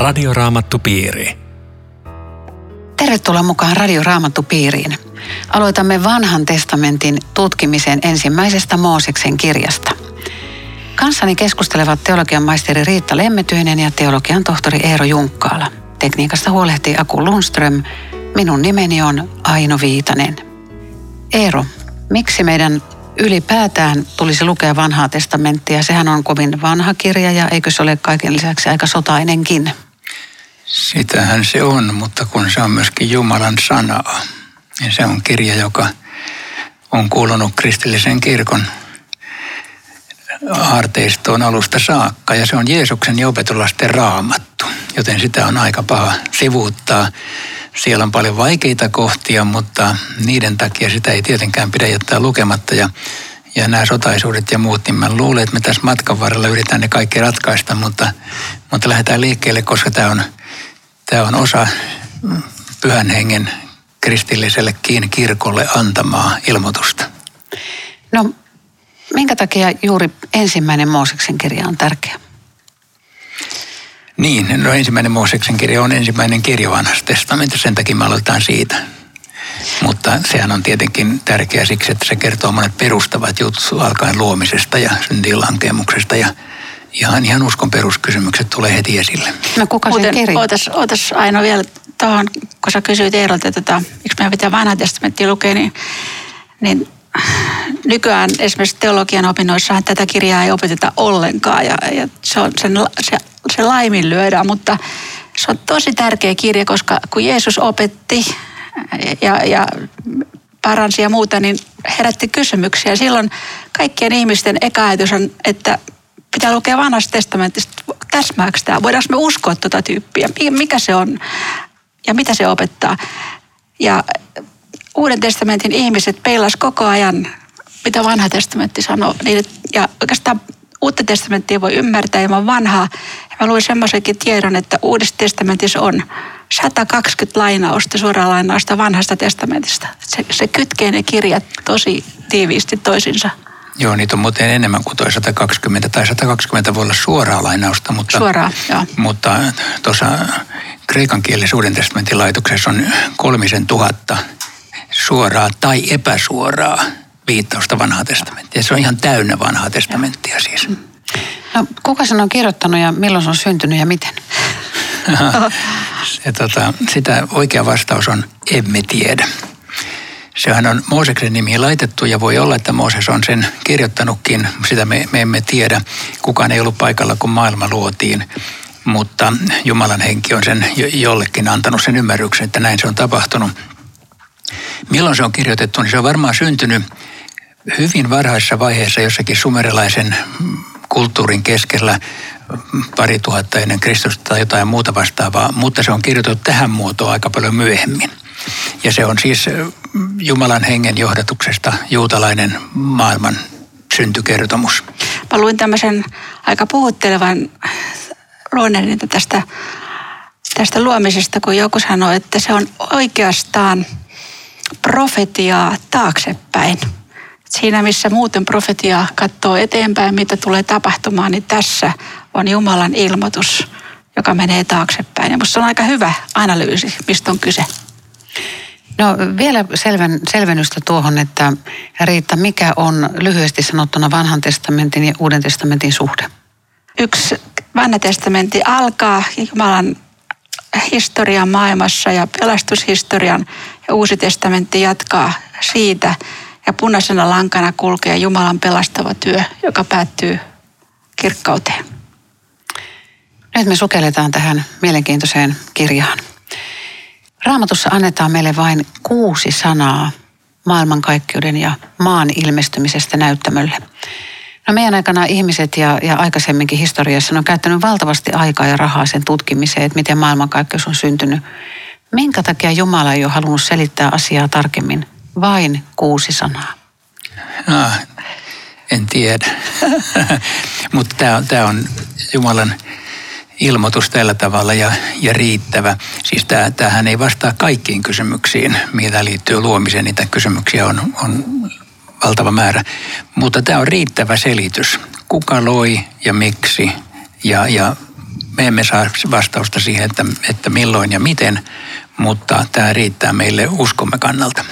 Radioraamattupiiri. Tervetuloa mukaan Radioraamattupiiriin. Aloitamme vanhan testamentin tutkimisen ensimmäisestä Mooseksen kirjasta. Kanssani keskustelevat teologian maisteri Riitta Lemmetyinen ja teologian tohtori Eero Junkkaala. Tekniikasta huolehtii Aku Lundström. Minun nimeni on Aino Viitanen. Eero, miksi meidän ylipäätään tulisi lukea vanhaa testamenttia? Sehän on kovin vanha kirja ja eikö se ole kaiken lisäksi aika sotainenkin? Sitähän se on, mutta kun se on myöskin Jumalan sanaa, niin se on kirja, joka on kuulunut kristillisen kirkon aarteistoon alusta saakka. Ja se on Jeesuksen ja opetulasten raamattu, joten sitä on aika paha sivuuttaa. Siellä on paljon vaikeita kohtia, mutta niiden takia sitä ei tietenkään pidä jättää lukematta. Ja, ja nämä sotaisuudet ja muut, niin mä luulen, että me tässä matkan varrella yritetään ne kaikki ratkaista, mutta, mutta lähdetään liikkeelle, koska tämä on, tämä on osa pyhän hengen kristillisellekin kirkolle antamaa ilmoitusta. No, minkä takia juuri ensimmäinen Mooseksen kirja on tärkeä? Niin, no ensimmäinen Mooseksen kirja on ensimmäinen kirja vanhassa testamentissa, sen takia me aloitetaan siitä. Mutta sehän on tietenkin tärkeä siksi, että se kertoo monet perustavat jutut alkaen luomisesta ja syntilankemuksesta ja ihan, ihan uskon peruskysymykset tulee heti esille. No kuka sen kirja? Ootas, ootas Aino vielä tuohon, kun sä kysyit Eerolta, että tota, miksi meidän pitää vanha testamenttia lukea, niin, niin nykyään esimerkiksi teologian opinnoissahan tätä kirjaa ei opeteta ollenkaan ja, ja se, on, sen, se, se laiminlyödään, mutta se on tosi tärkeä kirja, koska kun Jeesus opetti ja, ja paransi ja muuta, niin herätti kysymyksiä. Silloin kaikkien ihmisten eka ajatus on, että pitää lukea vanhasta testamentista, täsmääkö tämä, voidaanko me uskoa tuota tyyppiä, mikä se on ja mitä se opettaa. Ja Uuden testamentin ihmiset peilas koko ajan, mitä vanha testamentti sanoo. Ja oikeastaan uutta testamenttia voi ymmärtää ilman vanhaa. Ja mä luin semmoisenkin tiedon, että uudessa testamentissa on 120 lainausta, suoraan lainausta vanhasta testamentista. Se, se kytkee ne kirjat tosi tiiviisti toisinsa. Joo, niitä on muuten enemmän kuin toi 120 tai 120 voi olla suoraa lainausta, mutta, suoraa, joo. mutta tuossa kreikan kielessä uuden testamentin laitoksessa on kolmisen tuhatta suoraa tai epäsuoraa viittausta vanhaa testamenttia. Se on ihan täynnä vanhaa testamenttia siis. No, kuka sen on kirjoittanut ja milloin se on syntynyt ja miten? se, tota, sitä oikea vastaus on emme tiedä. Sehän on Mooseksen nimi laitettu ja voi olla, että Mooses on sen kirjoittanutkin. Sitä me, me emme tiedä. Kukaan ei ollut paikalla, kun maailma luotiin. Mutta Jumalan henki on sen jollekin antanut sen ymmärryksen, että näin se on tapahtunut. Milloin se on kirjoitettu, niin se on varmaan syntynyt hyvin varhaisessa vaiheessa jossakin sumerilaisen kulttuurin keskellä pari tuhatta ennen Kristusta tai jotain muuta vastaavaa, mutta se on kirjoitettu tähän muotoon aika paljon myöhemmin. Ja se on siis Jumalan hengen johdatuksesta juutalainen maailman syntykertomus. Mä luin tämmöisen aika puhuttelevan ruonerin tästä, tästä luomisesta, kun joku sanoi, että se on oikeastaan – profetiaa taaksepäin. Siinä missä muuten profetia katsoo eteenpäin, mitä tulee tapahtumaan, niin tässä on Jumalan ilmoitus, joka menee taaksepäin. Ja minusta on aika hyvä analyysi, mistä on kyse. No vielä selvän, selvennystä tuohon, että Riitta, mikä on lyhyesti sanottuna vanhan testamentin ja uuden testamentin suhde? Yksi vanha testamentti alkaa Jumalan historian maailmassa ja pelastushistorian ja uusi testamentti jatkaa siitä ja punaisena lankana kulkee Jumalan pelastava työ, joka päättyy kirkkauteen. Nyt me sukelletaan tähän mielenkiintoiseen kirjaan. Raamatussa annetaan meille vain kuusi sanaa maailmankaikkeuden ja maan ilmestymisestä näyttämölle. No meidän aikana ihmiset ja, ja aikaisemminkin historiassa on käyttänyt valtavasti aikaa ja rahaa sen tutkimiseen, että miten maailmankaikkeus on syntynyt. Minkä takia Jumala ei ole halunnut selittää asiaa tarkemmin? Vain kuusi sanaa. No, en tiedä. Mutta tämä tämä on Jumalan ilmoitus tällä tavalla ja, ja riittävä. Siis tämä, tämähän ei vastaa kaikkiin kysymyksiin, mitä liittyy luomiseen. Niitä kysymyksiä on, on valtava määrä. Mutta tämä on riittävä selitys. Kuka loi ja miksi ja, ja me emme saa vastausta siihen, että, että milloin ja miten, mutta tämä riittää meille uskomme kannalta.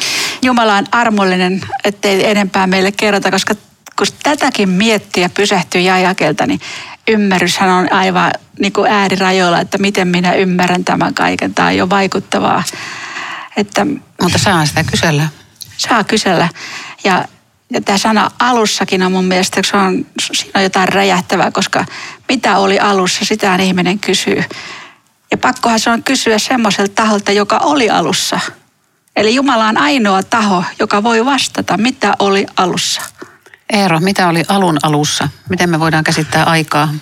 Jumala on armollinen, ettei enempää meille kerrota, koska kun tätäkin miettiä pysähtyy ja ajakelta, niin ymmärryshän on aivan niin kuin äärirajoilla, että miten minä ymmärrän tämän kaiken. Tämä on jo vaikuttavaa. Että, Mutta saa sitä kysellä. Saa kysellä. Ja, ja tämä sana alussakin on mun mielestä, se on, siinä on jotain räjähtävää, koska mitä oli alussa, sitä ihminen kysyy. Ja pakkohan se on kysyä semmoiselta taholta, joka oli alussa. Eli Jumala on ainoa taho, joka voi vastata, mitä oli alussa. Eero, mitä oli alun alussa? Miten me voidaan käsittää aikaa?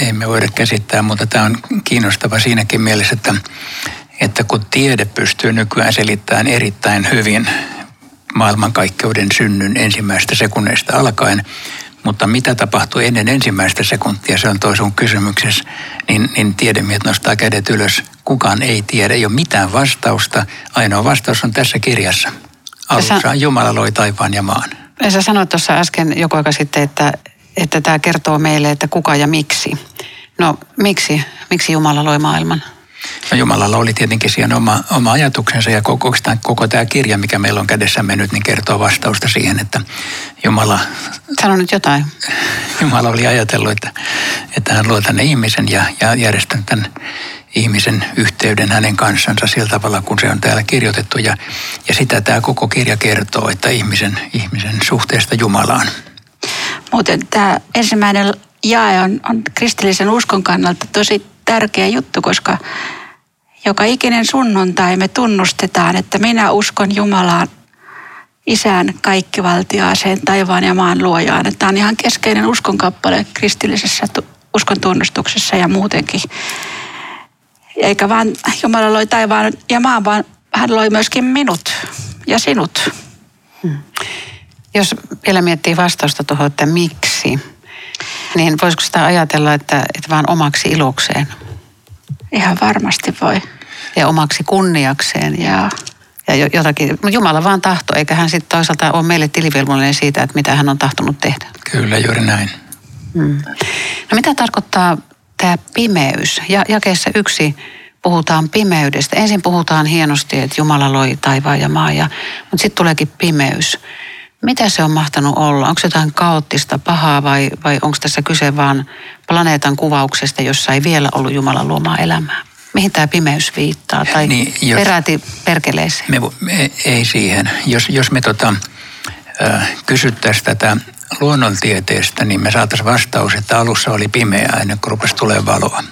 Ei me voida käsittää, mutta tämä on kiinnostava siinäkin mielessä, että, että kun tiede pystyy nykyään selittämään erittäin hyvin maailmankaikkeuden synnyn ensimmäistä sekunneista alkaen, mutta mitä tapahtui ennen ensimmäistä sekuntia, se on toi sun kysymyksessä, niin, niin tiedemiehet nostaa kädet ylös. Kukaan ei tiedä, ei ole mitään vastausta. Ainoa vastaus on tässä kirjassa. Alussa Jumala loi taivaan ja maan. Sä sanoit tuossa äsken joku aika sitten, että, että tämä kertoo meille, että kuka ja miksi. No miksi? Miksi Jumala loi maailman? No Jumalalla oli tietenkin siihen oma, oma ajatuksensa ja koko, koko tämä kirja, mikä meillä on kädessämme nyt, niin kertoo vastausta siihen, että Jumala... Sano nyt jotain. Jumala oli ajatellut, että, että hän luo tänne ihmisen ja, ja järjestänyt tämän ihmisen yhteyden hänen kanssansa sillä tavalla, kun se on täällä kirjoitettu. Ja, ja sitä tämä koko kirja kertoo, että ihmisen, ihmisen suhteesta Jumalaan. Muuten tämä ensimmäinen jae on, on kristillisen uskon kannalta tosi tärkeä juttu, koska joka ikinen sunnuntai me tunnustetaan, että minä uskon Jumalaan, isään kaikkivaltiaaseen, taivaan ja maan luojaan. Tämä on ihan keskeinen uskonkappale kristillisessä uskon tunnustuksessa ja muutenkin. Eikä vaan Jumala loi taivaan ja maan, vaan hän loi myöskin minut ja sinut. Hmm. Jos vielä miettii vastausta tuohon, että miksi, niin voisiko sitä ajatella, että, että vaan omaksi ilokseen? Ihan varmasti voi. Ja omaksi kunniakseen ja, ja jotakin. Jumala vaan tahto, eikä hän sitten toisaalta ole meille tilivelvollinen siitä, että mitä hän on tahtonut tehdä. Kyllä, juuri näin. Hmm. No mitä tarkoittaa tämä pimeys? Ja jakeessa yksi puhutaan pimeydestä. Ensin puhutaan hienosti, että Jumala loi taivaan ja maa, ja, mutta sitten tuleekin pimeys. Mitä se on mahtanut olla? Onko se jotain kaoottista, pahaa vai, vai onko tässä kyse vain planeetan kuvauksesta, jossa ei vielä ollut Jumalan luomaa elämää? Mihin tämä pimeys viittaa tai niin, jos, peräti perkeleeseen? Me, me, ei siihen. Jos, jos me tota, kysyttäisiin tätä luonnontieteestä, niin me saataisiin vastaus, että alussa oli pimeää ennen kuin rupesi tulee valoa.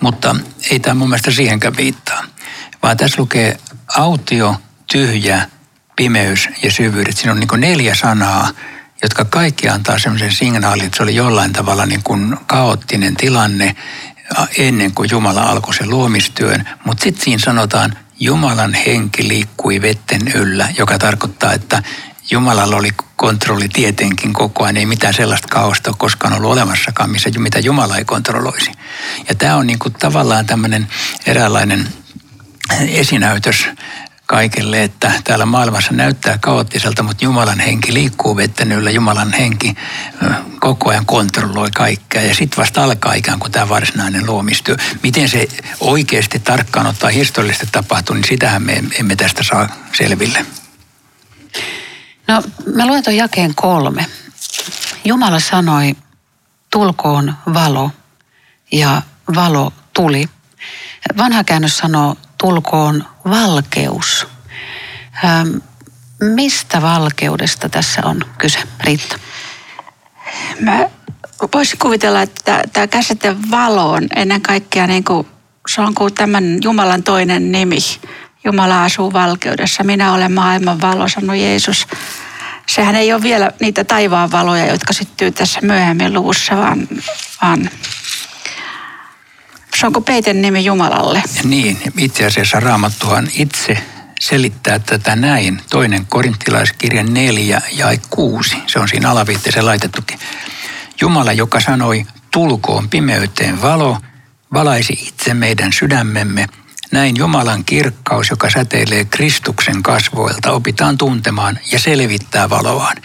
Mutta ei tämä mun mielestä siihenkään viittaa, vaan tässä lukee autio, tyhjä, pimeys ja syvyydet. Siinä on niin neljä sanaa, jotka kaikki antaa semmoisen signaalin, että se oli jollain tavalla niin kuin kaoottinen tilanne ennen kuin Jumala alkoi sen luomistyön. Mutta sitten siinä sanotaan, Jumalan henki liikkui vetten yllä, joka tarkoittaa, että Jumalalla oli kontrolli tietenkin koko ajan. Ei mitään sellaista kaosta ole koskaan ollut olemassakaan, missä, mitä Jumala ei kontrolloisi. Ja tämä on niin kuin tavallaan tämmöinen eräänlainen esinäytös kaikille, että täällä maailmassa näyttää kaoottiselta, mutta Jumalan henki liikkuu vetten yllä, Jumalan henki koko ajan kontrolloi kaikkea ja sitten vasta alkaa ikään kuin tämä varsinainen luomistyö. Miten se oikeasti tarkkaan ottaa historiallisesti tapahtuu, niin sitähän me emme tästä saa selville. No mä luen tuon jakeen kolme. Jumala sanoi, tulkoon valo ja valo tuli. Vanha käännös sanoo, tulkoon valkeus. Ähm, mistä valkeudesta tässä on kyse, Riitta? Mä voisin kuvitella, että tämä käsite valo on ennen kaikkea niin kuin, se on kuin tämän Jumalan toinen nimi. Jumala asuu valkeudessa. Minä olen maailman valo, sanoi Jeesus. Sehän ei ole vielä niitä taivaan valoja, jotka syttyy tässä myöhemmin luvussa, vaan, vaan se onko peiten nimi Jumalalle? Niin, itse asiassa Raamattuhan itse selittää tätä näin. Toinen korinttilaiskirja 4 ja 6, se on siinä alaviitteeseen laitettukin. Jumala, joka sanoi, tulkoon pimeyteen valo, valaisi itse meidän sydämemme. Näin Jumalan kirkkaus, joka säteilee Kristuksen kasvoilta, opitaan tuntemaan ja selvittää valoaan.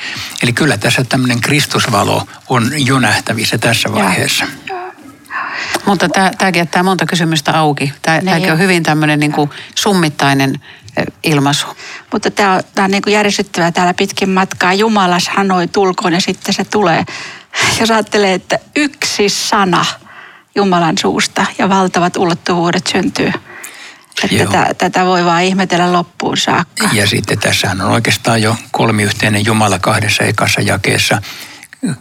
Eli kyllä tässä tämmöinen Kristusvalo on jo nähtävissä tässä vaiheessa. Ja. Mutta tämäkin jättää monta kysymystä auki. Tämäkin niin on hyvin tämmöinen niin kuin summittainen ilmaisu. Mutta tämä on, tämä on niin kuin järisyttävää täällä pitkin matkaa. Jumala sanoi tulkoon ja sitten se tulee. Jos ajattelee, että yksi sana Jumalan suusta ja valtavat ulottuvuudet syntyy. Että tätä, tätä voi vaan ihmetellä loppuun saakka. Ja sitten tässä on oikeastaan jo kolmiyhteinen Jumala kahdessa ekassa jakeessa,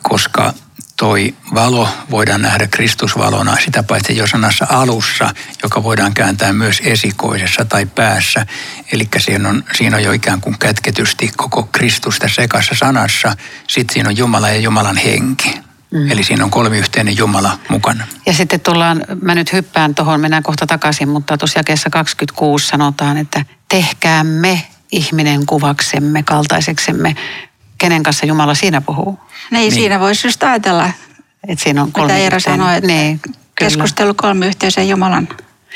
koska toi valo voidaan nähdä Kristusvalona, sitä paitsi jo sanassa alussa, joka voidaan kääntää myös esikoisessa tai päässä. Eli siinä on, siinä on jo ikään kuin kätketysti koko Kristus tässä ekassa sanassa. Sitten siinä on Jumala ja Jumalan henki. Mm. Eli siinä on kolmiyhteinen Jumala mukana. Ja sitten tullaan, mä nyt hyppään tuohon, mennään kohta takaisin, mutta tuossa jakeessa 26 sanotaan, että tehkäämme ihminen kuvaksemme, kaltaiseksemme. Kenen kanssa Jumala siinä puhuu? Niin, niin. siinä voisi just ajatella, että siinä on kolme mitä Eero sanoi, että niin, keskustelu kolmiyhteisen Jumalan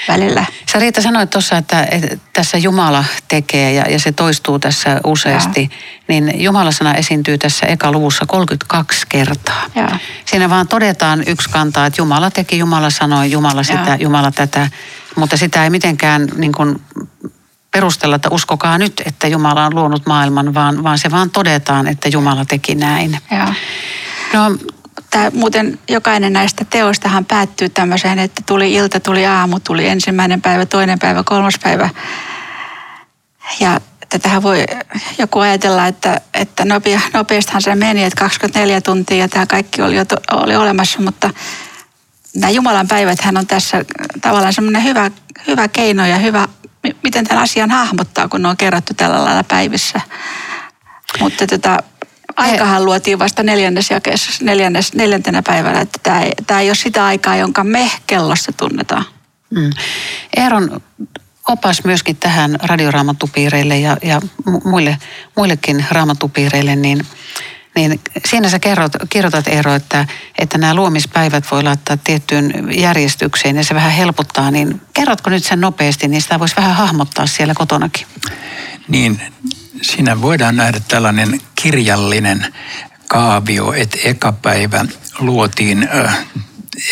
välillä. Sä Riitta sanoit tuossa, että, että tässä Jumala tekee ja, ja se toistuu tässä useasti. Ja. Niin Jumalasana esiintyy tässä eka luvussa 32 kertaa. Ja. Siinä vaan todetaan yksi kantaa, että Jumala teki, Jumala sanoi, Jumala sitä, ja. Jumala tätä. Mutta sitä ei mitenkään niin kuin perustella, että uskokaa nyt, että Jumala on luonut maailman, vaan, vaan se vaan todetaan, että Jumala teki näin. Ja. No, Tämä, muuten jokainen näistä teoistahan päättyy tämmöiseen, että tuli ilta, tuli aamu, tuli ensimmäinen päivä, toinen päivä, kolmas päivä. Ja tätähän voi joku ajatella, että, että nopea, nopeastihan se meni, että 24 tuntia ja tämä kaikki oli, jo oli olemassa, mutta nämä Jumalan päivät hän on tässä tavallaan semmoinen hyvä, hyvä keino ja hyvä, miten tämän asian hahmottaa, kun ne on kerrattu tällä lailla päivissä. Mutta tota, aikahan luotiin vasta neljännes jakeessa, neljännes, neljäntenä päivänä, että tämä ei, tämä ei ole sitä aikaa, jonka me kellossa tunnetaan. Mm. Eeron opas myöskin tähän radioraamattupiireille ja, ja muille, muillekin raamattupiireille, niin, niin siinä sä kerrot, kirjoitat Eero, että, että nämä luomispäivät voi laittaa tiettyyn järjestykseen ja se vähän helpottaa, niin kerrotko nyt sen nopeasti, niin sitä voisi vähän hahmottaa siellä kotonakin. Niin, siinä voidaan nähdä tällainen kirjallinen kaavio, että eka päivä luotiin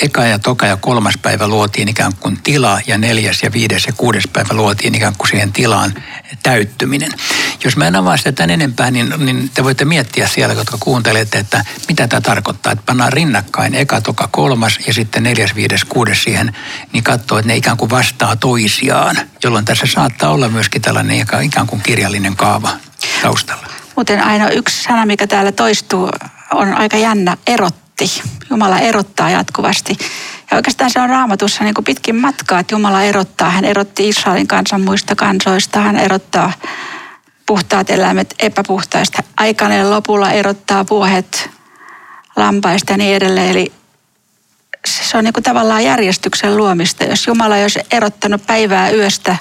eka ja toka ja kolmas päivä luotiin ikään kuin tila ja neljäs ja viides ja kuudes päivä luotiin ikään kuin siihen tilaan täyttyminen. Jos mä en avaa sitä tämän enempää, niin, niin te voitte miettiä siellä, jotka kuuntelette, että mitä tämä tarkoittaa. Että pannaan rinnakkain eka, toka, kolmas ja sitten neljäs, viides, kuudes siihen, niin katsoo, että ne ikään kuin vastaa toisiaan, jolloin tässä saattaa olla myöskin tällainen ikään kuin kirjallinen kaava taustalla. Muuten aina yksi sana, mikä täällä toistuu, on aika jännä, erotti. Jumala erottaa jatkuvasti. Ja oikeastaan se on raamatussa niin kuin pitkin matkaa, että Jumala erottaa. Hän erotti Israelin kansan muista kansoista. Hän erottaa puhtaat eläimet epäpuhtaista. Aikaneen lopulla erottaa vuohet lampaista ja niin edelleen. Eli se on niin kuin tavallaan järjestyksen luomista. Jos Jumala olisi erottanut päivää yöstä,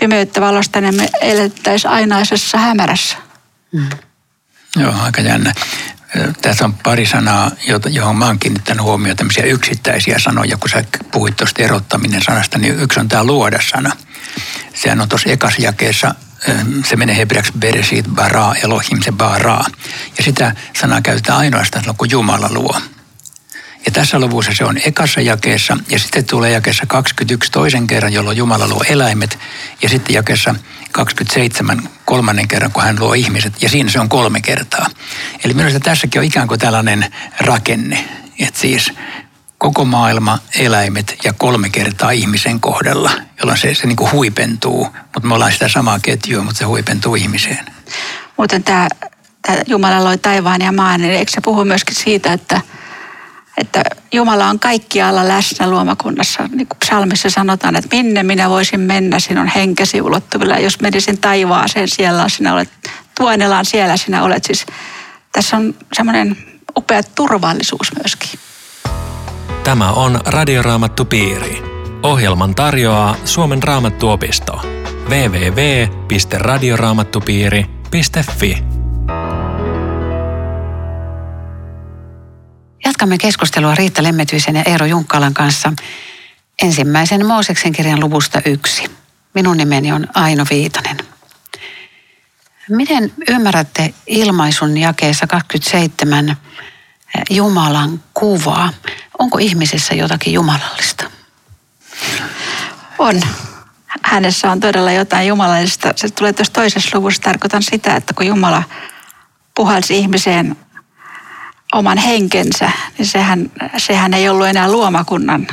pimeyttä valosta, niin me elettäisiin ainaisessa hämärässä. Mm. Joo, aika jännä. Tässä on pari sanaa, johon mä oon kiinnittänyt huomioon, tämmöisiä yksittäisiä sanoja. Kun sä puhuit tuosta erottaminen sanasta, niin yksi on tämä luoda-sana. Sehän on tuossa ekas jakeessa, se menee hebreaksi beresit bara, Elohim, se bara. Ja sitä sanaa käytetään ainoastaan silloin, kun Jumala luo. Ja tässä luvussa se on ekassa jakeessa ja sitten tulee jakeessa 21 toisen kerran, jolloin Jumala luo eläimet. Ja sitten jakeessa 27 kolmannen kerran, kun hän luo ihmiset. Ja siinä se on kolme kertaa. Eli minusta tässäkin on ikään kuin tällainen rakenne. Että siis koko maailma, eläimet ja kolme kertaa ihmisen kohdalla, jolloin se, se niin kuin huipentuu. Mutta me ollaan sitä samaa ketjua, mutta se huipentuu ihmiseen. Muuten tämä, tämä Jumala loi taivaan ja maan, niin eikö se puhu myöskin siitä, että – että Jumala on kaikkialla läsnä luomakunnassa. Niin kuin psalmissa sanotaan, että minne minä voisin mennä sinun henkesi ulottuvilla. Jos menisin taivaaseen, siellä sinä olet, tuonelaan siellä sinä olet. Siis tässä on semmoinen upea turvallisuus myöskin. Tämä on Radioraamattu Piiri. Ohjelman tarjoaa Suomen raamattuopisto. www.radioraamattupiiri.fi Jatkamme keskustelua Riitta Lemmetyisen ja Eero Junkkalan kanssa ensimmäisen Mooseksen kirjan luvusta yksi. Minun nimeni on Aino Viitanen. Miten ymmärrätte ilmaisun jakeessa 27 Jumalan kuvaa? onko ihmisessä jotakin jumalallista? On. Hänessä on todella jotain jumalallista. Se tulee tuossa toisessa luvussa. Tarkoitan sitä, että kun Jumala puhalsi ihmiseen oman henkensä, niin sehän, sehän ei ollut enää luomakunnan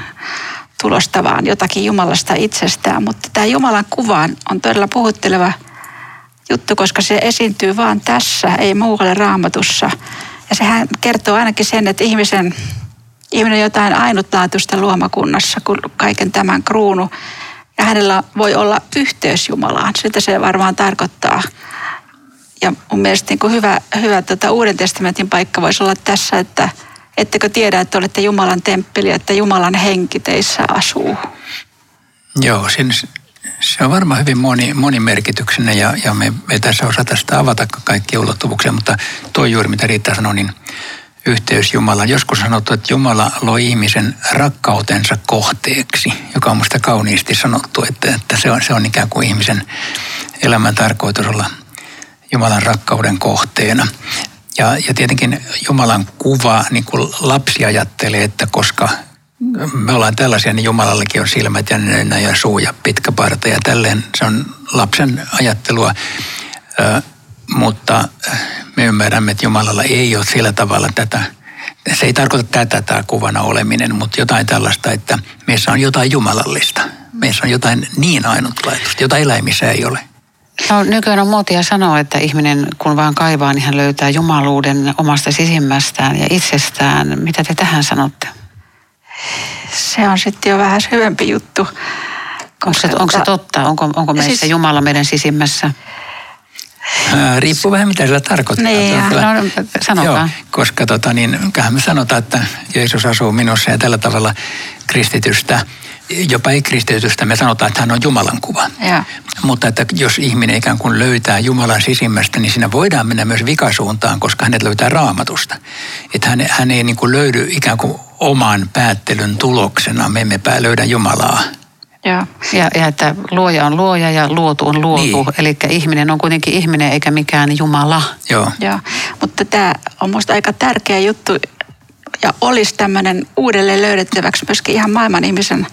tulosta, vaan jotakin Jumalasta itsestään. Mutta tämä Jumalan kuva on todella puhutteleva juttu, koska se esiintyy vaan tässä, ei muualle raamatussa. Ja sehän kertoo ainakin sen, että ihmisen, ihminen on jotain ainutlaatuista luomakunnassa kuin kaiken tämän kruunu. Ja hänellä voi olla yhteys Jumalaan. Sitä se varmaan tarkoittaa. Ja mun mielestä niin kuin hyvä, hyvä tota Uuden testamentin paikka voisi olla tässä, että ettekö tiedä, että olette Jumalan temppeli, että Jumalan henki teissä asuu. Joo, siinä, se on varmaan hyvin moni, monimerkityksinen ja, ja me ei tässä osata sitä avata kaikkia ulottuvuuksia, mutta tuo juuri mitä Riitta sanoi, niin yhteys Jumalaan. Joskus sanottu, että Jumala loi ihmisen rakkautensa kohteeksi, joka on musta kauniisti sanottu, että, että se, on, se on ikään kuin ihmisen elämän tarkoitus olla Jumalan rakkauden kohteena. Ja, ja tietenkin Jumalan kuva, niin kuin lapsi ajattelee, että koska me ollaan tällaisia, niin Jumalallekin on silmät ja nenä ja suu ja pitkä parta ja tälleen. Se on lapsen ajattelua, ö, mutta me ymmärrämme, että Jumalalla ei ole sillä tavalla tätä. Se ei tarkoita tätä tämä kuvana oleminen, mutta jotain tällaista, että meissä on jotain jumalallista. Meissä on jotain niin ainutlaatuista, jota eläimissä ei ole. No, nykyään on muotia sanoa, että ihminen kun vaan kaivaa, niin hän löytää jumaluuden omasta sisimmästään ja itsestään. Mitä te tähän sanotte? Se on sitten jo vähän syvempi juttu. Onko se, onko se totta? Onko, onko meissä siis, Jumala meidän sisimmässä? Ää, riippuu vähän mitä sillä tarkoittaa. Niin, ja, no, sanokaa. Joo, koska tota, niin, me sanotaan, että Jeesus asuu minussa ja tällä tavalla kristitystä jopa ei-kristitystä me sanotaan, että hän on Jumalan kuva. Ja. Mutta että jos ihminen ikään kuin löytää Jumalan sisimmästä, niin siinä voidaan mennä myös vikasuuntaan, koska hänet löytää raamatusta. Että hän, hän ei niin kuin löydy ikään kuin oman päättelyn tuloksena, me emme löydä Jumalaa. Ja, ja, ja että luoja on luoja ja luotu on luotu. Niin. Eli ihminen on kuitenkin ihminen eikä mikään Jumala. Joo. Ja, mutta tämä on minusta aika tärkeä juttu, ja olisi tämmöinen uudelleen löydettäväksi myöskin ihan maailman ihmisen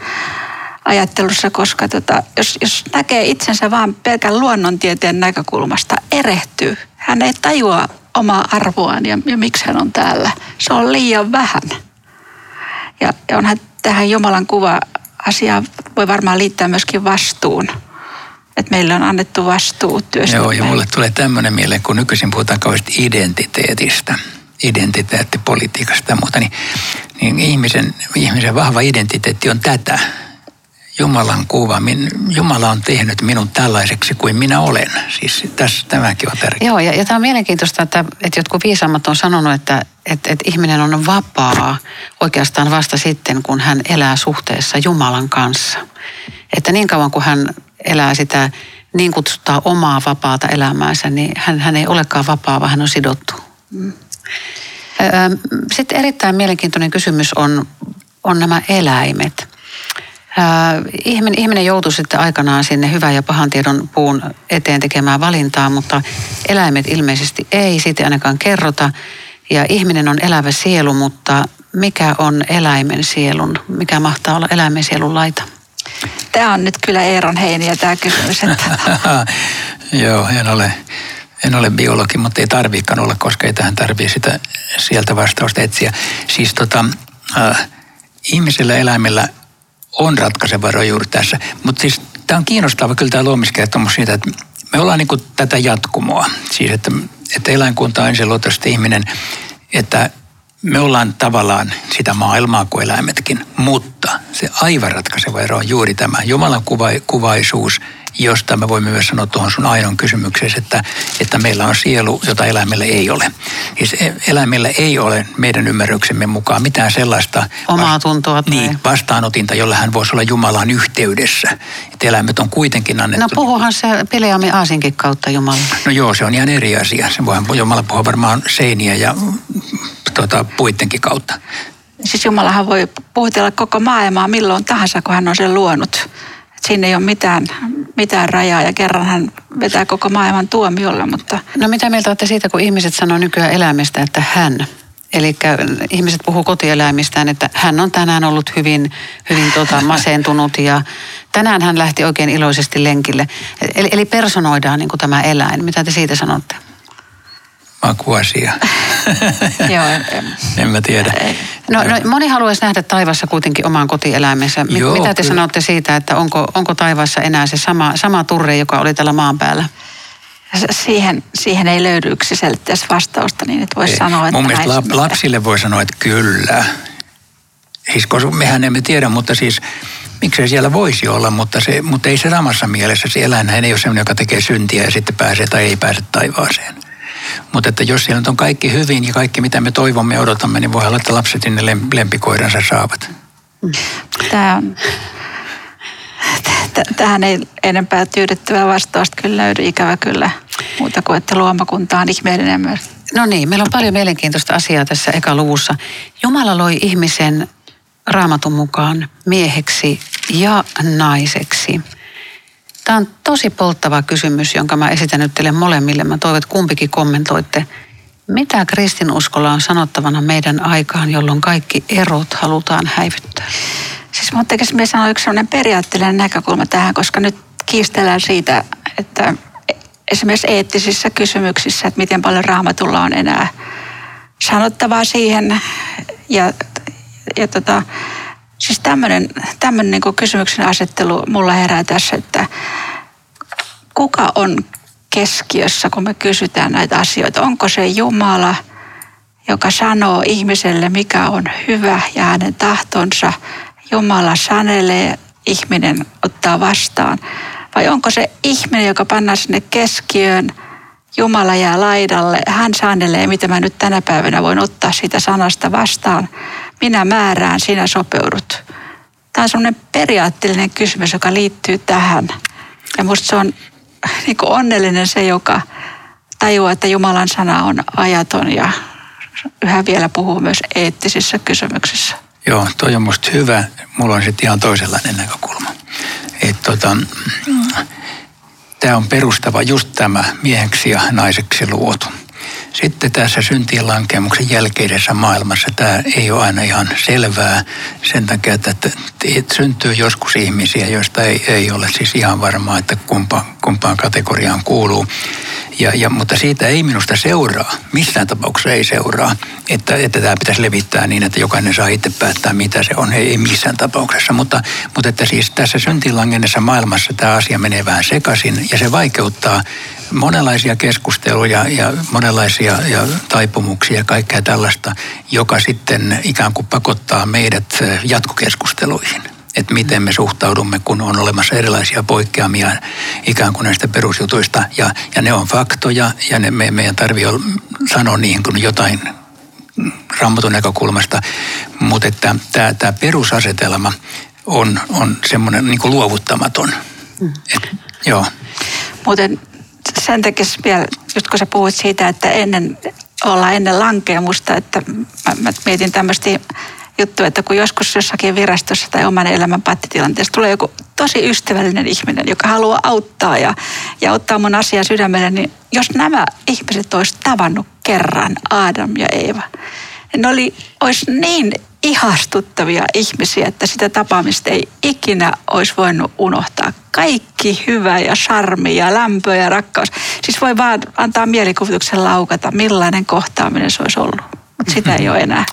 ajattelussa, koska tota, jos, jos näkee itsensä vain pelkän luonnontieteen näkökulmasta, erehtyy. Hän ei tajua omaa arvoaan ja, ja miksi hän on täällä. Se on liian vähän. Ja, ja onhan tähän Jumalan kuva asiaan voi varmaan liittää myöskin vastuun. Että meille on annettu vastuu työstä. Joo, ja mulle tulee tämmöinen mieleen, kun nykyisin puhutaan kauheasti identiteetistä identiteettipolitiikasta ja muuta, niin, niin ihmisen, ihmisen vahva identiteetti on tätä. Jumalan kuva. Jumala on tehnyt minun tällaiseksi kuin minä olen. Siis tässä tämäkin on tärkeää. Joo, ja, ja tämä on mielenkiintoista, että, että jotkut viisaammat on sanonut, että, että, että ihminen on vapaa oikeastaan vasta sitten, kun hän elää suhteessa Jumalan kanssa. Että niin kauan kuin hän elää sitä niin kutsuttaa omaa vapaata elämäänsä, niin hän, hän ei olekaan vapaa, vaan hän on sidottu. Mm. Sitten erittäin mielenkiintoinen kysymys on, on nämä eläimet. Ihminen, ihminen joutuu sitten aikanaan sinne hyvän ja pahan tiedon puun eteen tekemään valintaa, mutta eläimet ilmeisesti ei, siitä ainakaan kerrota. Ja ihminen on elävä sielu, mutta mikä on eläimen sielun, mikä mahtaa olla eläimen sielun laita? Tämä on nyt kyllä Eeron heiniä tämä kysymys. Että... Joo, en ole en ole biologi, mutta ei tarviikaan olla, koska ei tähän tarvitse sitä sieltä vastausta etsiä. Siis tota, äh, ihmisellä eläimellä on ratkaiseva rooli juuri tässä. Mutta siis tämä on kiinnostava kyllä tämä luomiskertomus siitä, että me ollaan niin tätä jatkumoa. Siis että, että eläinkunta on ensiluotoisesti ihminen, että me ollaan tavallaan sitä maailmaa kuin eläimetkin, mutta se aivan ratkaiseva ero on juuri tämä Jumalan kuva, kuvaisuus – josta me voimme myös sanoa tuohon sun ainoan kysymykseen, että, että meillä on sielu, jota eläimellä ei ole. Siis e, eläimellä ei ole meidän ymmärryksemme mukaan mitään sellaista omaa tuntoa tai... niin, vastaanotinta, jolla hän voisi olla Jumalan yhteydessä. Että eläimet on kuitenkin annettu... No puhuhan se Peleami Aasinkin kautta Jumala. No joo, se on ihan eri asia. Se voi Jumala puhua varmaan seiniä ja tuota, puittenkin kautta. Siis Jumalahan voi puhutella koko maailmaa milloin tahansa, kun hän on sen luonut. Siinä ei ole mitään, mitään rajaa ja kerran hän vetää koko maailman tuomiolla. Mutta... No mitä mieltä olette siitä, kun ihmiset sanoo nykyään elämästä, että hän? Eli ihmiset puhuu kotieläimistään, että hän on tänään ollut hyvin, hyvin tota, masentunut ja tänään hän lähti oikein iloisesti lenkille. Eli, eli personoidaan niin kuin tämä eläin. Mitä te siitä sanotte? Makuasia. Joo. en mä tiedä. No, no, moni haluaisi nähdä taivassa kuitenkin oman kotieläimensä. Joo, Mitä te kyllä. sanotte siitä, että onko, onko taivassa enää se sama, sama turre, joka oli tällä maan päällä? Siihen, siihen ei löydy yksiselitteistä vastausta, niin että voisi sanoa, että... Mun mielestä lap, lapsille voi sanoa, että kyllä. Siis koska mehän emme tiedä, mutta siis miksei siellä voisi olla, mutta, se, mutta ei se samassa mielessä. Se eläinhän ei ole sellainen, joka tekee syntiä ja sitten pääsee tai ei pääse taivaaseen. Mutta että jos siellä on kaikki hyvin ja kaikki mitä me toivomme ja odotamme, niin voi olla, että lapset sinne lempikoiransa saavat. Tämä on tähän ei enempää tyydyttävää vastausta kyllä löydy ikävä kyllä muuta kuin, että luomakunta on ihmeellinen myös. No niin, meillä on paljon mielenkiintoista asiaa tässä eka luvussa. Jumala loi ihmisen raamatun mukaan mieheksi ja naiseksi. Tämä on tosi polttava kysymys, jonka mä esitän nyt teille molemmille. Mä toivon, että kumpikin kommentoitte. Mitä kristinuskolla on sanottavana meidän aikaan, jolloin kaikki erot halutaan häivyttää? Siis mun tekisi me sanoa yksi sellainen periaatteellinen näkökulma tähän, koska nyt kiistellään siitä, että esimerkiksi eettisissä kysymyksissä, että miten paljon raamatulla on enää sanottavaa siihen. Ja, ja tota, siis tämmöinen, tämmöinen niin kysymyksen asettelu mulla herää tässä, että kuka on keskiössä, kun me kysytään näitä asioita. Onko se Jumala, joka sanoo ihmiselle, mikä on hyvä ja hänen tahtonsa – Jumala sanelee, ihminen ottaa vastaan? Vai onko se ihminen, joka pannaan sinne keskiöön, Jumala jää laidalle, hän sanelee, mitä mä nyt tänä päivänä voin ottaa siitä sanasta vastaan. Minä määrään, sinä sopeudut. Tämä on sellainen periaatteellinen kysymys, joka liittyy tähän. Ja musta se on niin onnellinen se, joka tajuaa, että Jumalan sana on ajaton ja yhä vielä puhuu myös eettisissä kysymyksissä. Joo, toi on musta hyvä. Mulla on sitten ihan toisenlainen näkökulma. Että tota, tämä on perustava just tämä mieheksi ja naiseksi luotu. Sitten tässä syntien lankemuksen jälkeisessä maailmassa tämä ei ole aina ihan selvää sen takia, että, syntyy joskus ihmisiä, joista ei, ei ole siis ihan varmaa, että kumpa, kumpaan kategoriaan kuuluu. Ja, ja, mutta siitä ei minusta seuraa, missään tapauksessa ei seuraa, että, että tämä pitäisi levittää niin, että jokainen saa itse päättää, mitä se on. Ei, ei missään tapauksessa, mutta, mutta että siis tässä syntilangennessa maailmassa tämä asia menee vähän sekaisin ja se vaikeuttaa monenlaisia keskusteluja ja monenlaisia ja taipumuksia ja kaikkea tällaista, joka sitten ikään kuin pakottaa meidät jatkokeskusteluihin että miten me suhtaudumme, kun on olemassa erilaisia poikkeamia ikään kuin näistä perusjutuista. Ja, ja ne on faktoja ja ne, me, meidän tarvitsee sanoa niihin kuin jotain rammatun näkökulmasta, mutta että tämä, tämä perusasetelma on, on semmoinen niin kuin luovuttamaton. Mm. Et, joo. Muuten sen tekisi vielä, just kun sä puhuit siitä, että ennen ollaan ennen lankemusta, että mä, mä mietin tämmöistä juttu, että kun joskus jossakin virastossa tai oman elämän pattitilanteessa tulee joku tosi ystävällinen ihminen, joka haluaa auttaa ja, ja ottaa mun asiaa sydämelle, niin jos nämä ihmiset olisi tavannut kerran, Adam ja Eeva, niin ne oli, olisi niin ihastuttavia ihmisiä, että sitä tapaamista ei ikinä olisi voinut unohtaa. Kaikki hyvä ja charmi ja lämpö ja rakkaus. Siis voi vaan antaa mielikuvituksen laukata, millainen kohtaaminen se olisi ollut. Mutta sitä ei ole enää.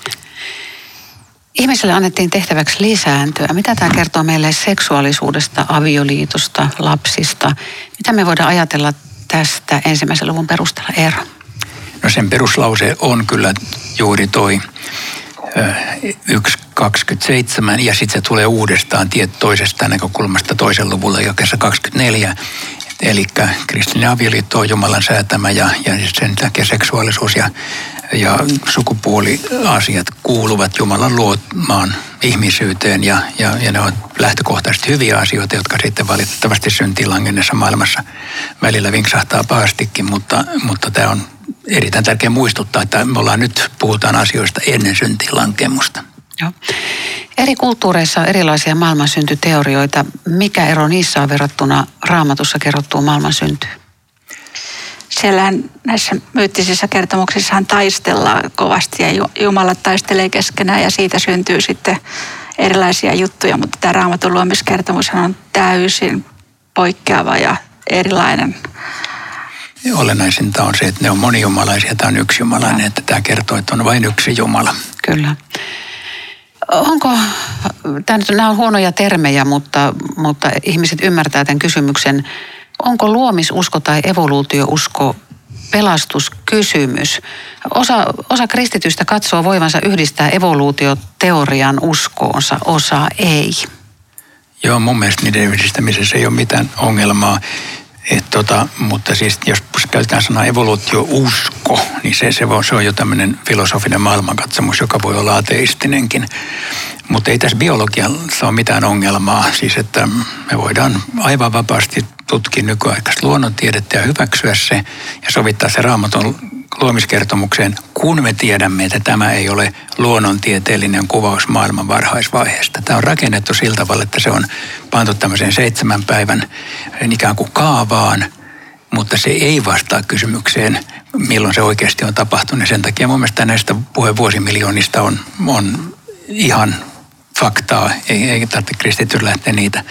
Ihmiselle annettiin tehtäväksi lisääntyä. Mitä tämä kertoo meille seksuaalisuudesta, avioliitosta, lapsista? Mitä me voidaan ajatella tästä ensimmäisen luvun perusteella, Eero? No sen peruslause on kyllä juuri toi 1.27 ja sitten se tulee uudestaan tiet toisesta näkökulmasta toisen luvulla jakessa 24. Eli kristillinen avioliitto on Jumalan säätämä ja, ja sen takia seksuaalisuus ja ja sukupuoliasiat kuuluvat Jumalan luomaan ihmisyyteen ja, ja, ja ne ovat lähtökohtaisesti hyviä asioita, jotka sitten valitettavasti syntilangennessa maailmassa välillä vinksahtaa pahastikin, mutta, mutta tämä on erittäin tärkeää muistuttaa, että me ollaan nyt, puhutaan asioista ennen syntilankemusta. Joo. Eri kulttuureissa on erilaisia maailmansyntyteorioita. Mikä ero niissä on verrattuna raamatussa kerrottuun maailmansyntyyn? siellähän näissä myyttisissä kertomuksissahan taistellaan kovasti ja Jumala taistelee keskenään ja siitä syntyy sitten erilaisia juttuja, mutta tämä raamatun luomiskertomus on täysin poikkeava ja erilainen. Olennaisinta on se, että ne on monijumalaisia, tämä on yksi jumalainen, ja. että tämä kertoo, että on vain yksi Jumala. Kyllä. Onko, nämä on huonoja termejä, mutta, mutta ihmiset ymmärtää tämän kysymyksen. Onko luomisusko tai evoluutiousko pelastuskysymys? Osa, osa kristitystä katsoo voivansa yhdistää evoluutioteorian uskoonsa, osa ei. Joo, mun mielestä niiden yhdistämisessä ei ole mitään ongelmaa. Et tota, mutta siis jos käytetään sanaa evoluutio-usko, niin se, se, on, se on jo tämmöinen filosofinen maailmankatsomus, joka voi olla ateistinenkin. Mutta ei tässä biologiassa ole mitään ongelmaa. Siis että me voidaan aivan vapaasti tutkia nykyaikaista luonnontiedettä ja hyväksyä se ja sovittaa se raamatun luomiskertomukseen, kun me tiedämme, että tämä ei ole luonnontieteellinen kuvaus maailman varhaisvaiheesta. Tämä on rakennettu sillä tavalla, että se on pantu tämmöiseen seitsemän päivän ikään kuin kaavaan, mutta se ei vastaa kysymykseen, milloin se oikeasti on tapahtunut. Sen takia mun mielestä näistä puhevuosimiljoonista on, on ihan faktaa, ei, ei tarvitse kristitty lähteä niitä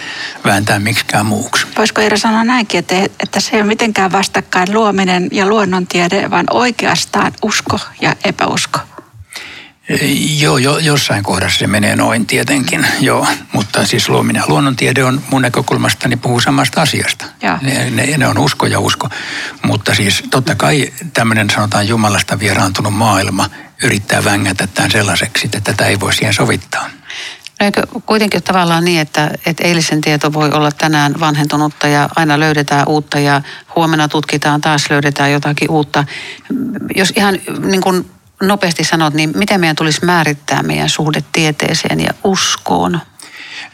vääntää miksikään muuksi. Voisiko Eero sanoa näinkin, että, että se ei ole mitenkään vastakkain luominen ja luonnontiede, vaan oikeastaan usko ja epäusko? Joo, jo, jossain kohdassa se menee noin tietenkin, joo. Mutta siis luominen ja luonnontiede on mun näkökulmasta, niin puhuu samasta asiasta. Ne, ne, ne on usko ja usko. Mutta siis totta kai tämmöinen sanotaan Jumalasta vieraantunut maailma yrittää vängätä tämän sellaiseksi, että tätä ei voi siihen sovittaa. Eikö kuitenkin tavallaan niin, että, että eilisen tieto voi olla tänään vanhentunutta ja aina löydetään uutta ja huomenna tutkitaan taas löydetään jotakin uutta. Jos ihan niin kuin nopeasti sanot, niin miten meidän tulisi määrittää meidän suhde tieteeseen ja uskoon?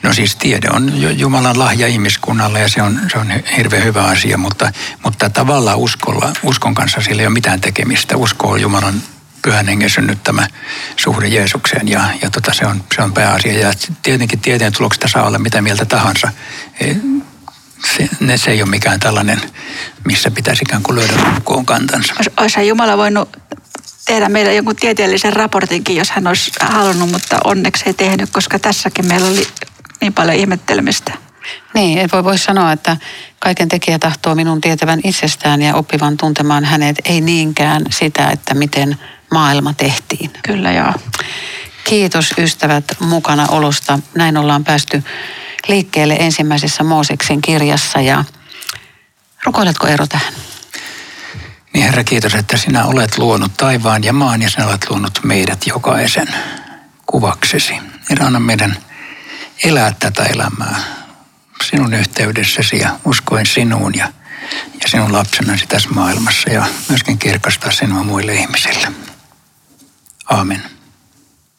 No siis tiede on Jumalan lahja ihmiskunnalle ja se on, se on hirveän hyvä asia, mutta, mutta tavallaan uskolla, uskon kanssa sillä ei ole mitään tekemistä. Usko on Jumalan pyhän hengen synnyttämä suhde Jeesukseen ja, ja tota, se, on, se on pääasia. Ja tietenkin tieteen tuloksesta saa olla mitä mieltä tahansa. E, se, ne, se ei ole mikään tällainen, missä pitäisi ikään kuin lyödä koon kantansa. Olisi Jumala voinut tehdä meille jonkun tieteellisen raportinkin, jos hän olisi halunnut, mutta onneksi ei tehnyt, koska tässäkin meillä oli niin paljon ihmettelemistä. Niin, et voi, voi sanoa, että kaiken tekijä tahtoo minun tietävän itsestään ja oppivan tuntemaan hänet, ei niinkään sitä, että miten maailma tehtiin. Kyllä joo. Kiitos ystävät mukana olosta. Näin ollaan päästy liikkeelle ensimmäisessä Mooseksen kirjassa ja rukoiletko ero tähän? Niin Herra, kiitos, että sinä olet luonut taivaan ja maan ja sinä olet luonut meidät jokaisen kuvaksesi. Ja anna meidän elää tätä elämää sinun yhteydessäsi ja uskoin sinuun ja, ja sinun lapsenasi tässä maailmassa ja myöskin kirkastaa sinua muille ihmisille. Aamen.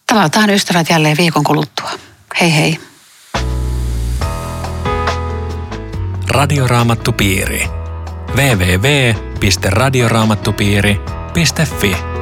Tavataan ystävät jälleen viikon kuluttua. Hei hei. Radioraamattupiiri. www.radioraamattupiiri.fi